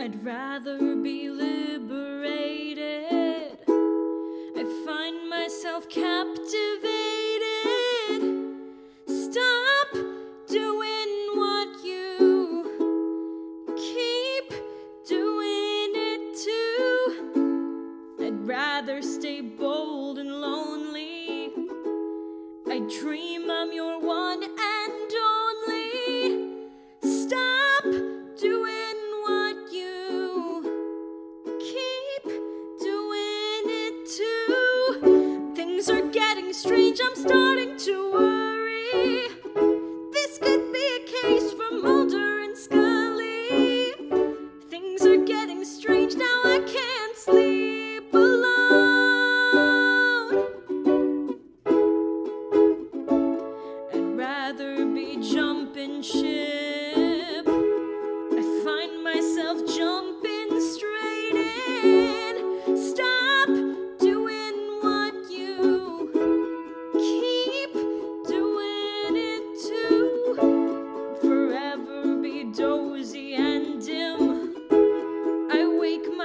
I'd rather be liberated. I find myself captivated. Stop doing what you keep doing it too. I'd rather stay bold and lonely. I dream I'm your one and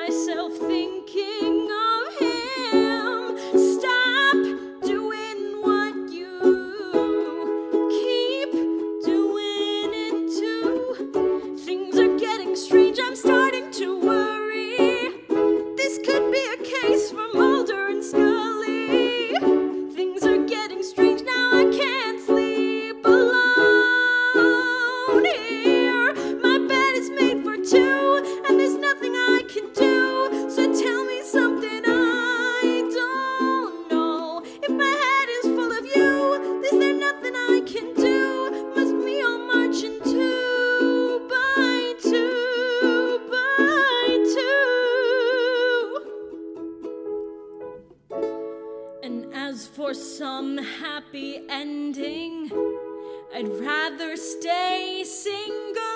myself think for some happy ending. I'd rather stay single.